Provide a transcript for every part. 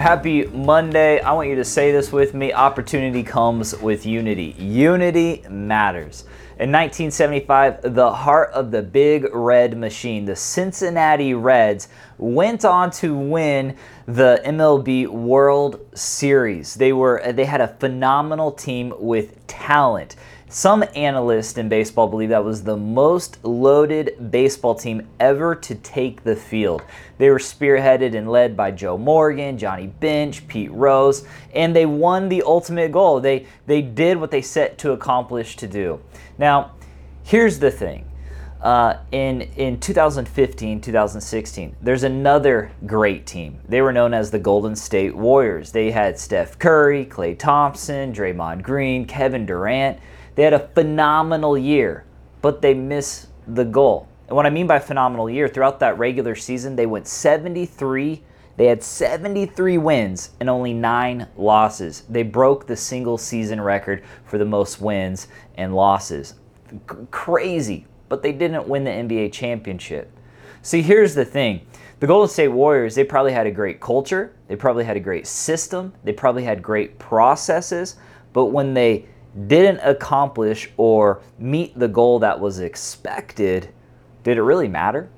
Happy Monday. I want you to say this with me. Opportunity comes with unity. Unity matters. In 1975, the heart of the big red machine, the Cincinnati Reds, went on to win the MLB World Series. They were they had a phenomenal team with talent. Some analysts in baseball believe that was the most loaded baseball team ever to take the field. They were spearheaded and led by Joe Morgan, Johnny Bench, Pete Rose, and they won the ultimate goal. They they did what they set to accomplish to do. Now, here's the thing. Uh, in in 2015, 2016, there's another great team. They were known as the Golden State Warriors. They had Steph Curry, Klay Thompson, Draymond Green, Kevin Durant. They had a phenomenal year, but they miss the goal. And what I mean by phenomenal year, throughout that regular season, they went 73. They had 73 wins and only nine losses. They broke the single season record for the most wins and losses. C- crazy, but they didn't win the NBA championship. See, here's the thing the Golden State Warriors, they probably had a great culture, they probably had a great system, they probably had great processes, but when they didn't accomplish or meet the goal that was expected, did it really matter?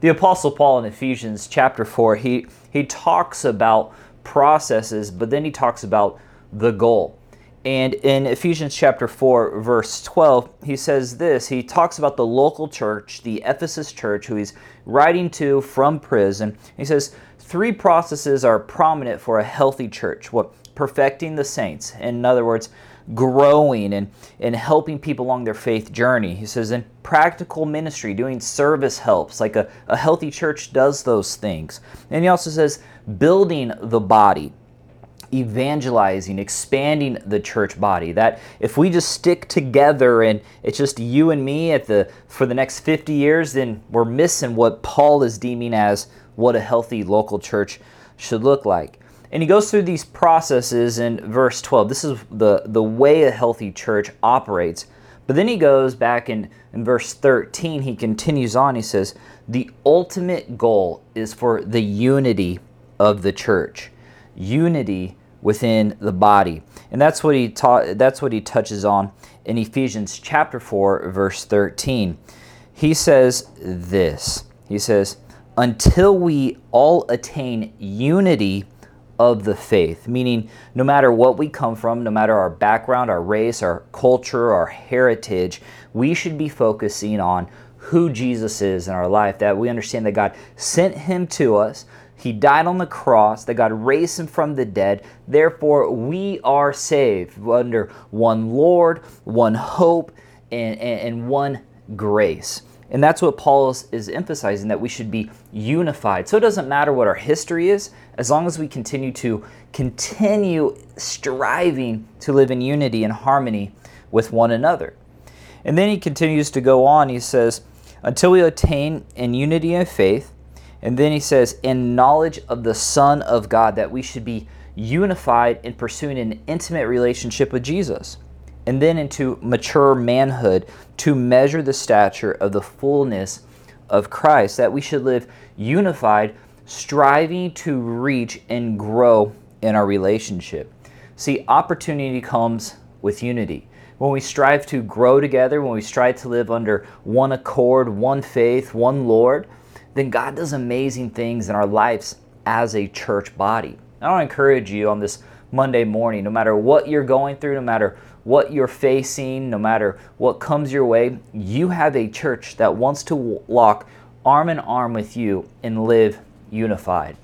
The Apostle Paul in Ephesians chapter 4, he, he talks about processes, but then he talks about the goal. And in Ephesians chapter 4, verse 12, he says this. He talks about the local church, the Ephesus church, who he's writing to from prison. He says, Three processes are prominent for a healthy church. What? Perfecting the saints. In other words, growing and, and helping people along their faith journey. He says, in practical ministry, doing service helps, like a, a healthy church does those things. And he also says, building the body evangelizing, expanding the church body. That if we just stick together and it's just you and me at the for the next 50 years, then we're missing what Paul is deeming as what a healthy local church should look like. And he goes through these processes in verse 12. This is the, the way a healthy church operates. But then he goes back in, in verse 13, he continues on. He says, The ultimate goal is for the unity of the church. Unity within the body. And that's what he taught that's what he touches on in Ephesians chapter 4 verse 13. He says this. He says, "Until we all attain unity of the faith, meaning no matter what we come from, no matter our background, our race, our culture, our heritage, we should be focusing on who Jesus is in our life, that we understand that God sent him to us, he died on the cross, that God raised him from the dead. Therefore, we are saved under one Lord, one hope, and, and, and one grace. And that's what Paul is, emphasizing that we should be unified. So it doesn't matter what our history is, as long as we continue to continue striving to live in unity and harmony with one another. And then he continues to go on. He says, until we attain in unity of faith, and then he says, in knowledge of the Son of God, that we should be unified in pursuing an intimate relationship with Jesus and then into mature manhood to measure the stature of the fullness of Christ, that we should live unified, striving to reach and grow in our relationship. See, opportunity comes with unity. When we strive to grow together, when we strive to live under one accord, one faith, one Lord, then God does amazing things in our lives as a church body. I want to encourage you on this Monday morning, no matter what you're going through, no matter what you're facing, no matter what comes your way, you have a church that wants to walk arm in arm with you and live unified.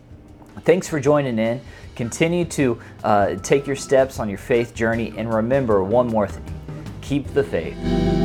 Thanks for joining in. Continue to uh, take your steps on your faith journey and remember one more thing keep the faith.